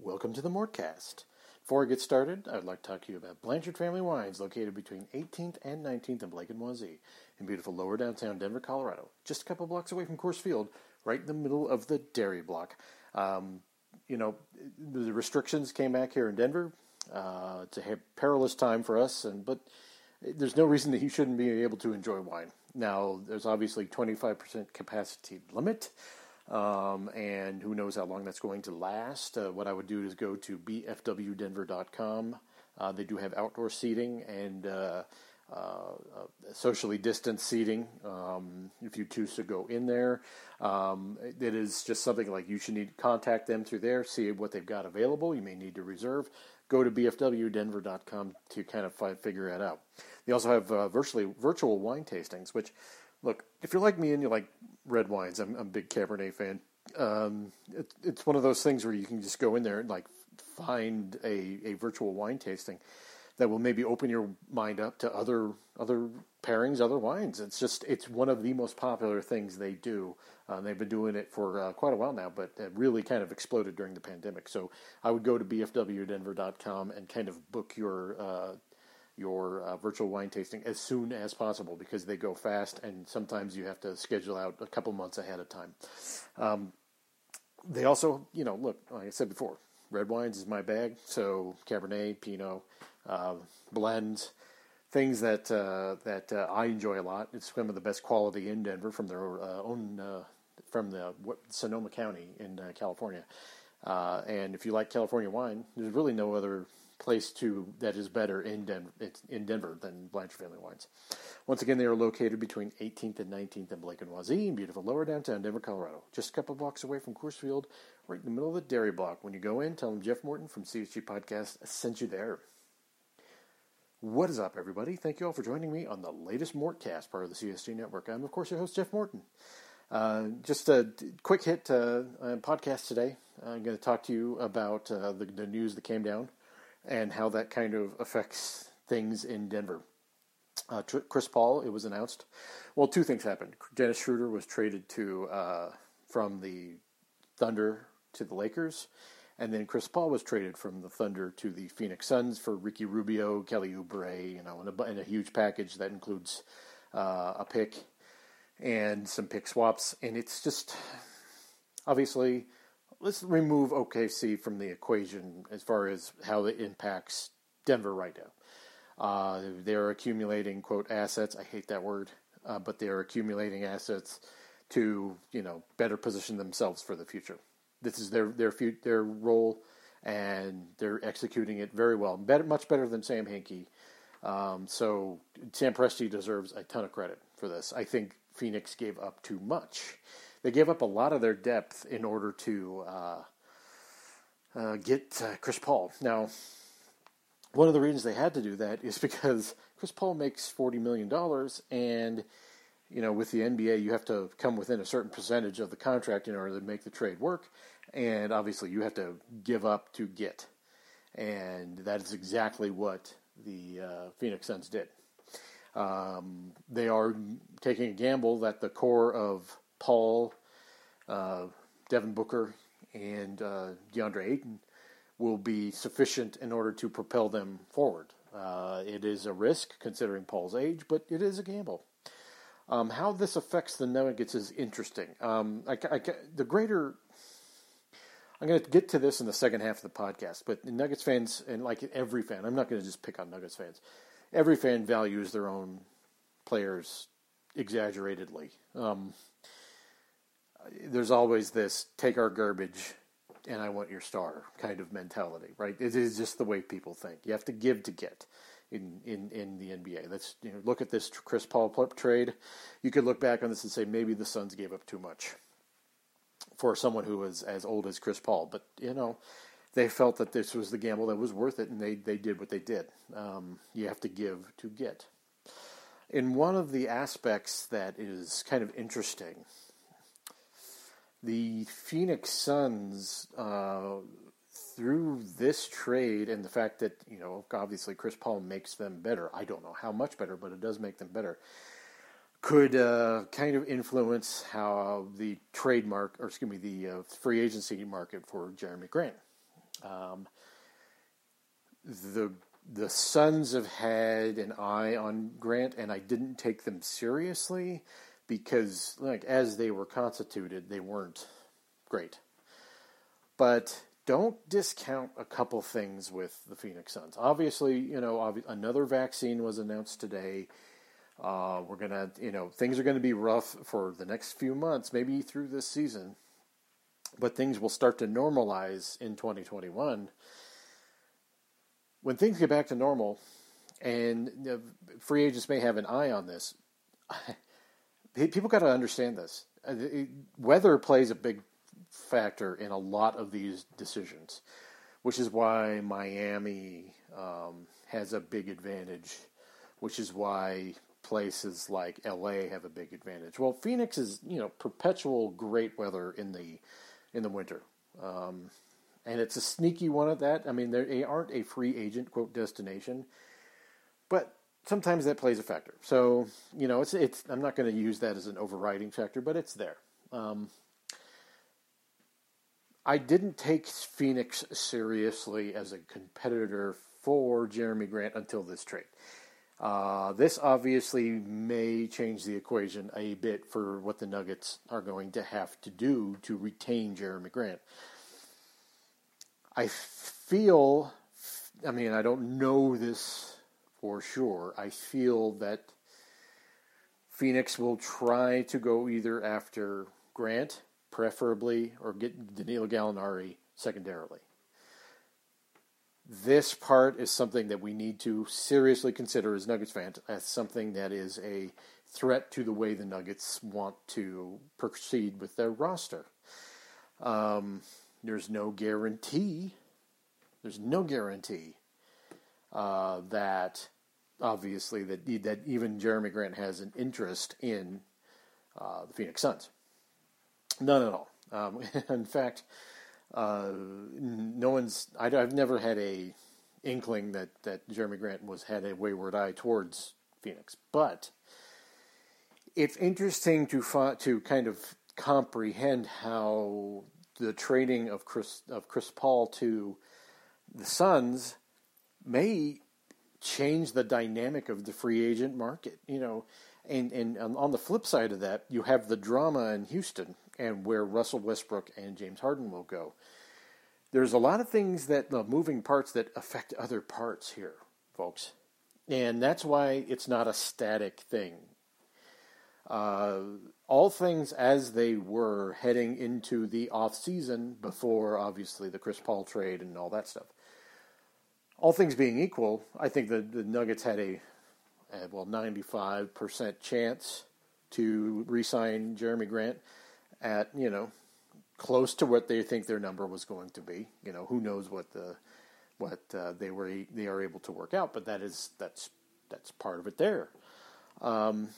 Welcome to the Mortcast. Before I get started, I'd like to talk to you about Blanchard Family Wines, located between 18th and 19th in Blake and Wazee, in beautiful lower downtown Denver, Colorado, just a couple blocks away from Coors Field, right in the middle of the dairy block. Um, you know, the restrictions came back here in Denver. Uh, it's a perilous time for us, and but there's no reason that you shouldn't be able to enjoy wine. Now, there's obviously 25% capacity limit. Um, and who knows how long that's going to last. Uh, what I would do is go to bfwdenver.com. Uh, they do have outdoor seating and uh, uh, uh, socially distanced seating um, if you choose to go in there. Um, it is just something like you should need to contact them through there, see what they've got available. You may need to reserve. Go to bfwdenver.com to kind of find, figure that out. They also have uh, virtually virtual wine tastings, which look, if you're like me and you like red wines, I'm, I'm a big Cabernet fan. Um, it, it's one of those things where you can just go in there and like find a, a virtual wine tasting that will maybe open your mind up to other other pairings, other wines. It's just it's one of the most popular things they do. Uh, they've been doing it for uh, quite a while now, but it really kind of exploded during the pandemic. So I would go to bfwdenver.com and kind of book your uh, your uh, virtual wine tasting as soon as possible because they go fast and sometimes you have to schedule out a couple months ahead of time. Um, they also, you know, look, like I said before, red wines is my bag. So Cabernet, Pinot, uh, blends, things that uh, that uh, I enjoy a lot. It's some of the best quality in Denver from their uh, own uh, from the Sonoma County in California. and if you like California wine, there's really no other place to that is better in Denver, in Denver than Blanchard Family Wines. Once again, they are located between 18th and 19th in Blake and Wazee in beautiful lower downtown Denver, Colorado. Just a couple blocks away from Coors Field, right in the middle of the dairy block. When you go in, tell them Jeff Morton from CSG Podcast sent you there. What is up, everybody? Thank you all for joining me on the latest Mortcast, part of the CSG Network. I'm, of course, your host, Jeff Morton. Uh, just a quick hit uh, podcast today. I'm going to talk to you about uh, the, the news that came down and how that kind of affects things in Denver. Uh, Chris Paul, it was announced. Well, two things happened. Dennis Schroeder was traded to uh, from the Thunder to the Lakers, and then Chris Paul was traded from the Thunder to the Phoenix Suns for Ricky Rubio, Kelly Oubre, you know, in a, a huge package that includes uh, a pick and some pick swaps. And it's just obviously let's remove OKC from the equation as far as how it impacts Denver right now. Uh, they're accumulating quote assets. I hate that word, uh, but they're accumulating assets to you know better position themselves for the future. This is their their their role, and they're executing it very well. Better, much better than Sam Hinkie. Um, so Sam Presti deserves a ton of credit for this. I think Phoenix gave up too much they gave up a lot of their depth in order to uh, uh, get uh, Chris Paul. Now, one of the reasons they had to do that is because Chris Paul makes forty million dollars, and you know, with the NBA, you have to come within a certain percentage of the contract in order to make the trade work, and obviously, you have to give up to get, and that is exactly what the uh, Phoenix Suns did. Um, they are taking a gamble that the core of Paul, uh, Devin Booker, and uh, DeAndre Ayton will be sufficient in order to propel them forward. Uh, it is a risk considering Paul's age, but it is a gamble. Um, how this affects the Nuggets is interesting. Um, I, I, the greater I'm going to get to this in the second half of the podcast, but Nuggets fans, and like every fan, I'm not going to just pick on Nuggets fans. Every fan values their own players exaggeratedly. Um, there's always this take our garbage and I want your star kind of mentality, right? It is just the way people think. You have to give to get in, in, in the NBA. Let's you know, look at this Chris Paul trade. You could look back on this and say maybe the Suns gave up too much for someone who was as old as Chris Paul. But, you know, they felt that this was the gamble that was worth it, and they, they did what they did. Um, you have to give to get. In one of the aspects that is kind of interesting, the Phoenix Suns, uh, through this trade and the fact that, you know, obviously Chris Paul makes them better, I don't know how much better, but it does make them better, could uh, kind of influence how the trademark, or excuse me, the uh, free agency market for Jerami Grant. Um, the the Suns have had an eye on Grant, and I didn't take them seriously because, like, as they were constituted, they weren't great. But don't discount a couple things with the Phoenix Suns. Obviously, you know, ob- another vaccine was announced today. Uh, we're gonna, you know, things are going to be rough for the next few months, maybe through this season but things will start to normalize in 2021. When things get back to normal, and free agents may have an eye on this, people got to understand this. Uh, weather plays a big factor in a lot of these decisions, which is why Miami um, has a big advantage, which is why places like LA have a big advantage. Well, Phoenix is, you know, perpetual great weather in the in the winter. Um, and it's a sneaky one at that. I mean, they aren't a free agent quote destination, but sometimes that plays a factor. So you know, it's it's. I'm not going to use that as an overriding factor, but it's there. Um, I didn't take Phoenix seriously as a competitor for Jerami Grant until this trade. Uh, this obviously may change the equation a bit for what the Nuggets are going to have to do to retain Jerami Grant. I feel, I mean, I don't know this for sure. I feel that Phoenix will try to go either after Grant, preferably, or get Danilo Gallinari secondarily this part is something that we need to seriously consider as Nuggets fans as something that is a threat to the way the Nuggets want to proceed with their roster. Um, there's no guarantee. There's no guarantee uh, that obviously that that even Jerami Grant has an interest in uh, the Phoenix Suns. None at all. Um, in fact, uh, no one's. I, have never had a inkling that that Jerami Grant was had a wayward eye towards Phoenix, but it's interesting to to kind of comprehend how the trading of Chris of Chris Paul to the Suns may change the dynamic of the free agent market. You know, and and on the flip side of that, you have the drama in Houston and where Russell Westbrook and James Harden will go. There's a lot of things that the moving parts that affect other parts here, folks. And that's why it's not a static thing. Uh, all things as they were heading into the off season before obviously the Chris Paul trade and all that stuff. All things being equal, I think the, the Nuggets had a, a well 95% chance to re-sign Jerami Grant at you know close to what they think their number was going to be. You know, who knows what the what uh, they were they are able to work out, but that is that's that's part of it there. Um,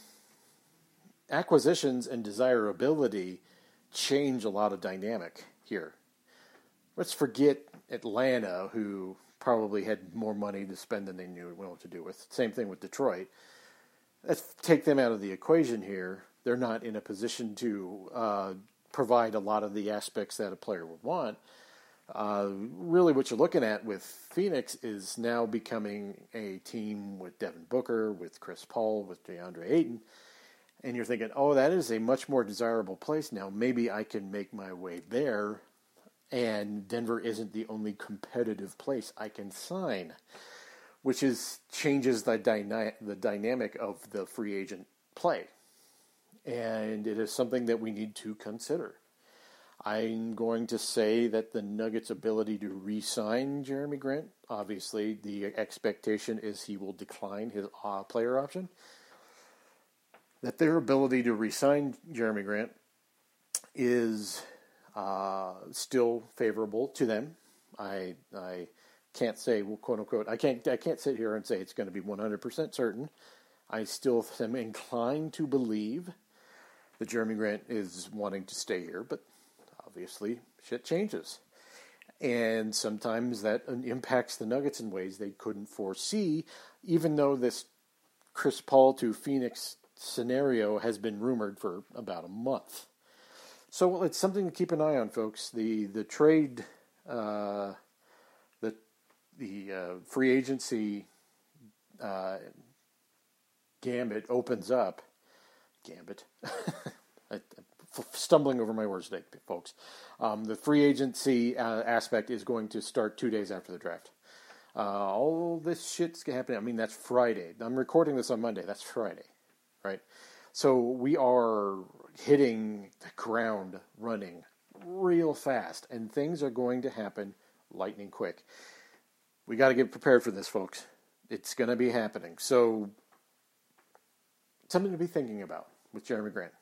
acquisitions and desirability change a lot of dynamic here. Let's forget Atlanta, who probably had more money to spend than they knew what to do with. Same thing with Detroit. Let's take them out of the equation here they're not in a position to uh, provide a lot of the aspects that a player would want. Uh, really, what you're looking at with Phoenix is now becoming a team with Devin Booker, with Chris Paul, with DeAndre Ayton, and you're thinking, oh, that is a much more desirable place now. Maybe I can make my way there, and Denver isn't the only competitive place I can sign, which is changes the dyna- the dynamic of the free agent play and it is something that we need to consider. I'm going to say that the Nuggets' ability to re sign Jerami Grant, obviously, the expectation is he will decline his uh, player option. That their ability to re sign Jerami Grant is uh, still favorable to them. I I can't say well, quote unquote. I can't I can't sit here and say it's going to be 100% certain. I still am inclined to believe that Jerami Grant is wanting to stay here, but obviously shit changes. And sometimes that impacts the Nuggets in ways they couldn't foresee, even though this Chris Paul to Phoenix scenario has been rumored for about a month. So it's something to keep an eye on, folks. The the trade, uh, the the uh, free agency uh, gambit opens up. Gambit. I, stumbling over my words today, folks. Um, the free agency uh, aspect is going to start two days after the draft. Uh, all this shit's happening. I mean, that's Friday. I'm recording this on Monday. That's Friday, right? So we are hitting the ground running real fast, and things are going to happen lightning quick. We got to get prepared for this, folks. It's going to be happening. So, something to be thinking about with Jerami Grant.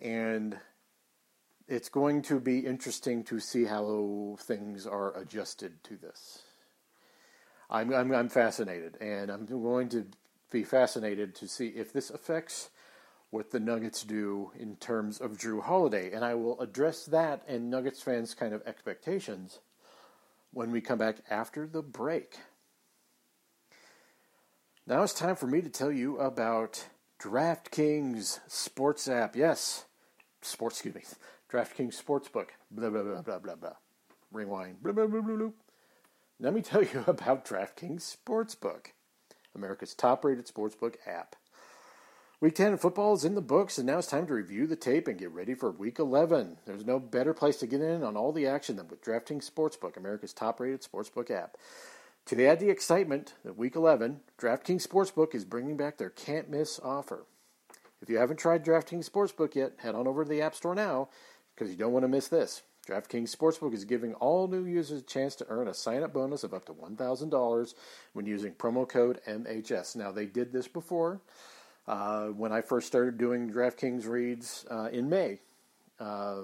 And it's going to be interesting to see how things are adjusted to this. I'm, I'm, I'm fascinated, and I'm going to be fascinated to see if this affects what the Nuggets do in terms of Jrue Holiday, and I will address that and Nuggets fans' kind of expectations when we come back after the break. Now it's time for me to tell you about DraftKings Sports app. Yes, sports, excuse me, DraftKings Sportsbook. Blah, blah, blah, blah, blah, blah. Rewind. Blah, blah, blah, blah, blah. Let me tell you about DraftKings Sportsbook, America's top rated sportsbook app. Week 10 of football is in the books, and now it's time to review the tape and get ready for Week 11. There's no better place to get in on all the action than with DraftKings Sportsbook, America's top rated sportsbook app. To add the excitement that Week 11, DraftKings Sportsbook is bringing back their can't miss offer. If you haven't tried DraftKings Sportsbook yet, head on over to the App Store now because you don't want to miss this. DraftKings Sportsbook is giving all new users a chance to earn a sign up bonus of up to $1,000 when using promo code MHS. Now, they did this before uh, when I first started doing DraftKings reads uh, in May. Uh,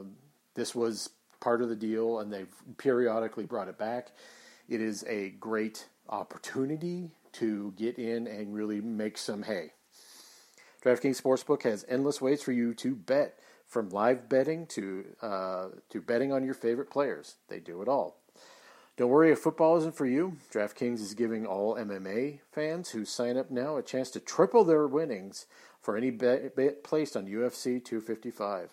this was part of the deal, and they've periodically brought it back. It is a great opportunity to get in and really make some hay. DraftKings Sportsbook has endless ways for you to bet from live betting to uh, to betting on your favorite players. They do it all. Don't worry if football isn't for you. DraftKings is giving all MMA fans who sign up now a chance to triple their winnings for any bet, placed on UFC 255.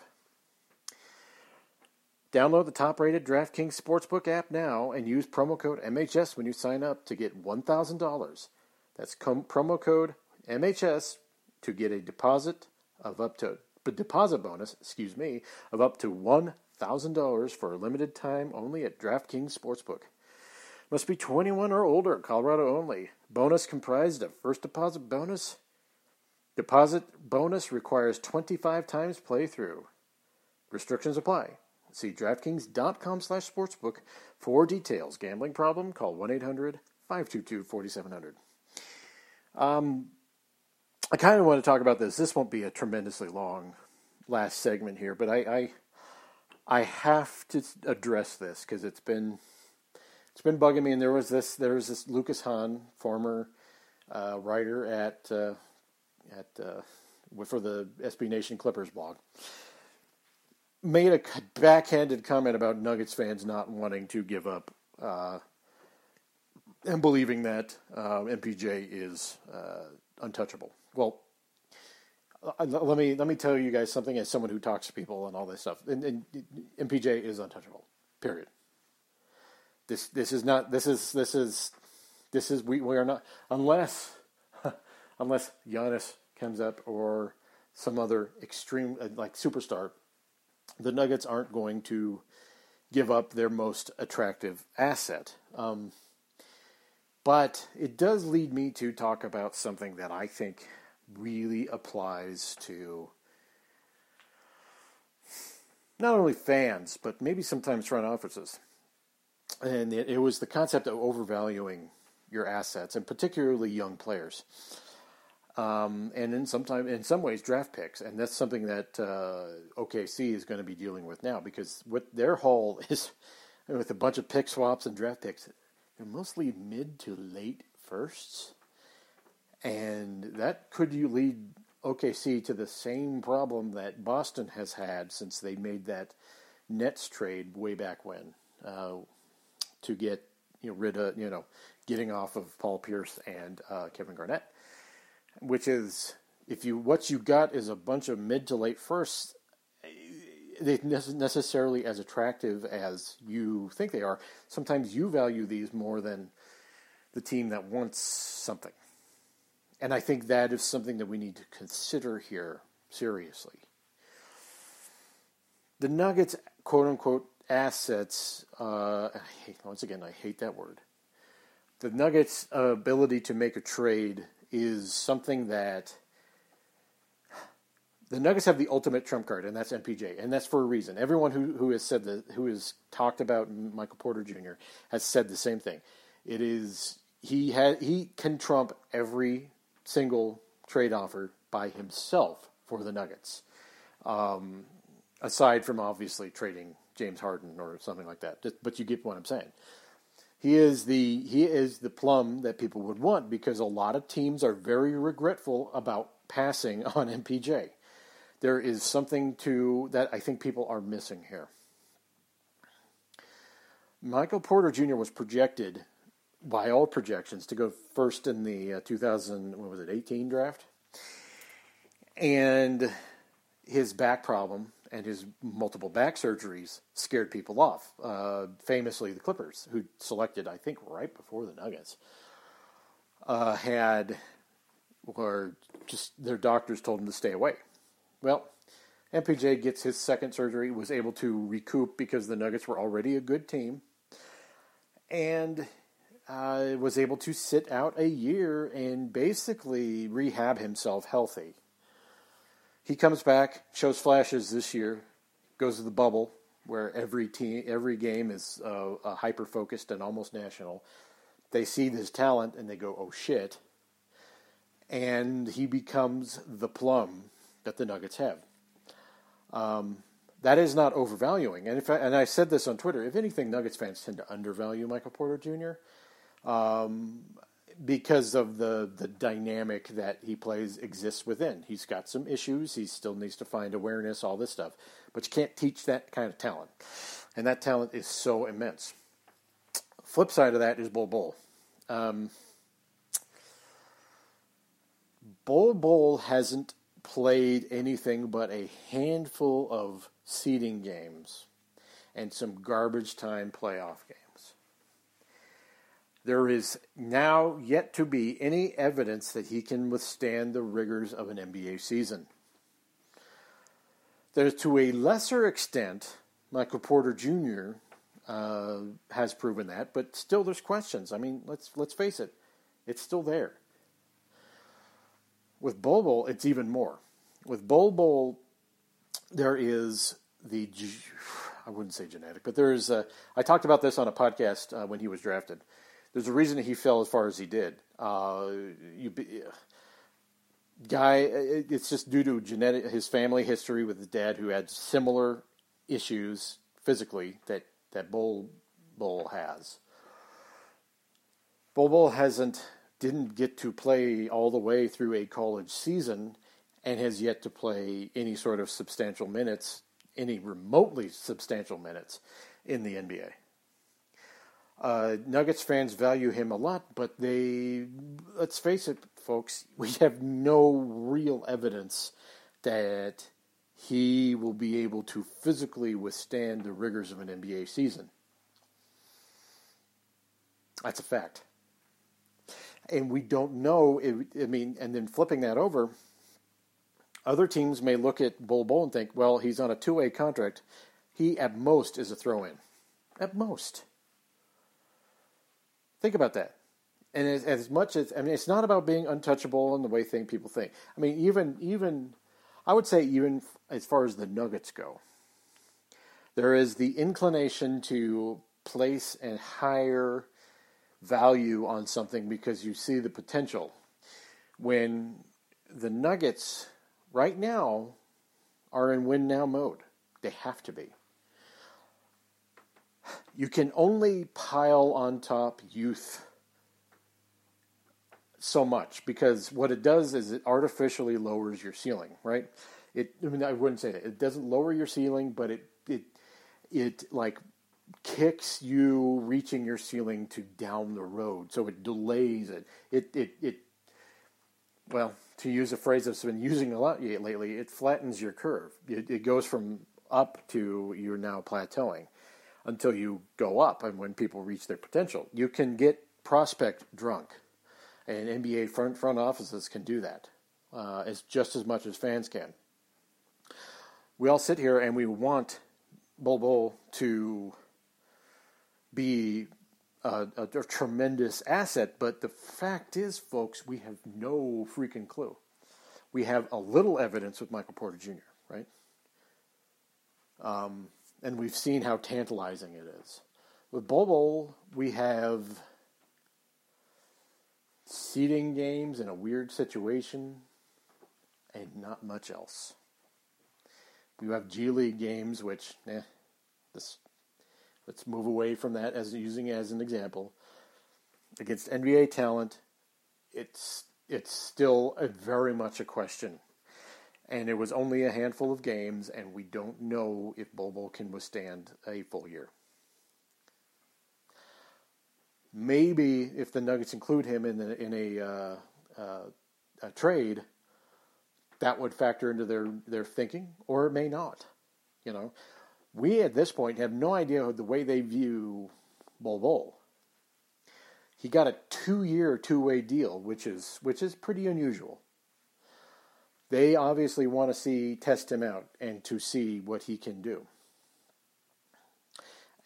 Download the top rated DraftKings Sportsbook app now and use promo code MHS when you sign up to get $1,000. That's com- promo code MHS to get a deposit of up to deposit bonus, excuse me, of up to $1,000 for a limited time only at DraftKings Sportsbook. Must be 21 or older, Colorado only. Bonus comprised of first deposit bonus. Deposit bonus requires 25 times playthrough. Restrictions apply. See DraftKings.com slash sportsbook for details. Gambling problem? Call 1-800-522-4700. Um, I kind of want to talk about this. This won't be a tremendously long last segment here, but I I, I have to address this because it's been it's been bugging me. And there was this there was this Lucas Hahn, former uh, writer at uh, at uh, for the SB Nation Clippers blog, made a backhanded comment about Nuggets fans not wanting to give up uh, and believing that uh, MPJ is uh, untouchable. Well, uh, let me let me tell you guys something as someone who talks to people and all this stuff. And, and MPJ is untouchable. Period. This this is not this is this is this is we we are not unless unless Giannis comes up or some other extreme uh, like superstar. The Nuggets aren't going to give up their most attractive asset. Um, but it does lead me to talk about something that I think really applies to not only fans, but maybe sometimes front offices. And it, it was the concept of overvaluing your assets, and particularly young players. Um, and in sometime in some ways draft picks, and that's something that uh, OKC is going to be dealing with now because what their haul is with a bunch of pick swaps and draft picks, they're mostly mid to late firsts. And that could you lead OKC to the same problem that Boston has had since they made that Nets trade way back when uh, to get you know, rid of you know getting off of Paul Pierce and uh, Kevin Garnett, which is if you what you got is a bunch of mid to late firsts. They necessarily as attractive as you think they are. Sometimes you value these more than the team that wants something. And I think that is something that we need to consider here seriously. The Nuggets, quote unquote, assets, uh, hate, once again, I hate that word. The Nuggets' ability to make a trade is something that the Nuggets have the ultimate trump card, and that's MPJ, and that's for a reason. Everyone who, who has said that, who has talked about Michael Porter Jr. has said the same thing. It is he had he can trump every single trade offer by himself for the Nuggets, um, aside from obviously trading James Harden or something like that. But you get what I'm saying. He is the he is the plum that people would want because a lot of teams are very regretful about passing on MPJ. There is something to that I think people are missing here. Michael Porter Jr. was projected by all projections, to go first in the uh, 2000, what was it, 18 draft. And his back problem and his multiple back surgeries scared people off. Uh, famously, the Clippers, who selected, I think, right before the Nuggets, uh, had, or just their doctors told him to stay away. Well, MPJ gets his second surgery, was able to recoup because the Nuggets were already a good team. And uh, was able to sit out a year and basically rehab himself healthy. He comes back, shows flashes this year, goes to the bubble where every team, every game is uh, hyper focused and almost national. They see this talent and they go, "Oh shit!" And he becomes the plum that the Nuggets have. Um, that is not overvaluing, and if I, and I said this on Twitter. If anything, Nuggets fans tend to undervalue Michael Porter Jr um, because of the the dynamic that he plays exists within. He's got some issues. He still needs to find awareness, all this stuff. But you can't teach that kind of talent, and that talent is so immense. Flip side of that is Bol Bol. Um, Bol Bol hasn't played anything but a handful of seeding games and some garbage time playoff games. There is now yet to be any evidence that he can withstand the rigors of an NBA season. There's to a lesser extent, Michael Porter Jr. Uh, has proven that, but still there's questions. I mean, let's let's face it, it's still there. With Bol, it's even more. With Bol, there is the I wouldn't say genetic, but there is. A, I talked about this on a podcast uh, when he was drafted there's a reason he fell as far as he did. Uh, you, guy, it's just due to genetic his family history with his dad, who had similar issues physically that that Bol Bol has. Bol Bol hasn't didn't get to play all the way through a college season, and has yet to play any sort of substantial minutes, any remotely substantial minutes in the NBA. Uh, Nuggets fans value him a lot, but they, let's face it, folks, we have no real evidence that he will be able to physically withstand the rigors of an NBA season. That's a fact. And we don't know, I mean, and then flipping that over, other teams may look at Bol Bol and think, well, he's on a two way contract. He, at most, is a throw in. At most. Think about that. And as, as, much as I mean, it's not about being untouchable in the way think people think. I mean, even even I would say even as far as the Nuggets go, there is the inclination to place a higher value on something because you see the potential. When the Nuggets right now are in win now mode, they have to be you can only pile on top youth so much because what it does is it artificially lowers your ceiling, right? It, I mean, I wouldn't say that it doesn't lower your ceiling, but it it it like kicks you reaching your ceiling to down the road, so it delays it. It it it. Well, to use a phrase that's been using a lot lately, it flattens your curve. It, it goes from up to you're now plateauing until you go up, and when people reach their potential, you can get prospect drunk and NBA front front offices can do that uh, as just as much as fans can. We all sit here and we want Bol Bol to be a, a, a, tremendous asset, but the fact is, folks, we have no freaking clue. We have a little evidence with Michael Porter Jr., right? Um, and we've seen how tantalizing it is. With Bol, we have seeding games in a weird situation, and not much else. We have G League games, which, eh, this, let's move away from that as using as an example. Against NBA talent, it's it's still a very much a question. And it was only a handful of games, and we don't know if Bol can withstand a full year. Maybe if the Nuggets include him in the, in a, uh, uh, a trade, that would factor into their their thinking, or it may not. You know, we at this point have no idea of the way they view Bol. He got a two-year two-way deal, which is which is pretty unusual. They obviously want to see test him out and to see what he can do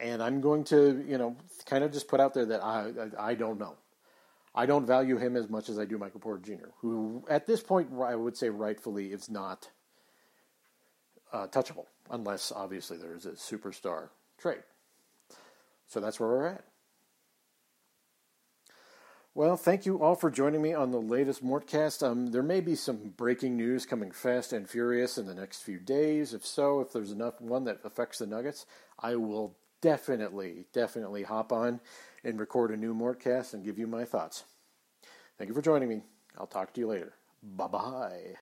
and I'm going to, you know, kind of just put out there that I, I, don't know. I don't value him as much as I do Michael Porter Jr., who at this point I would say rightfully is not uh, touchable, unless obviously there is a superstar trade. So that's where we're at. Well, thank you all for joining me on the latest Mortcast. Um, there may be some breaking news coming fast and furious in the next few days. If so, if there's enough one that affects the Nuggets, I will definitely, definitely hop on and record a new Mortcast and give you my thoughts. Thank you for joining me. I'll talk to you later. Bye bye.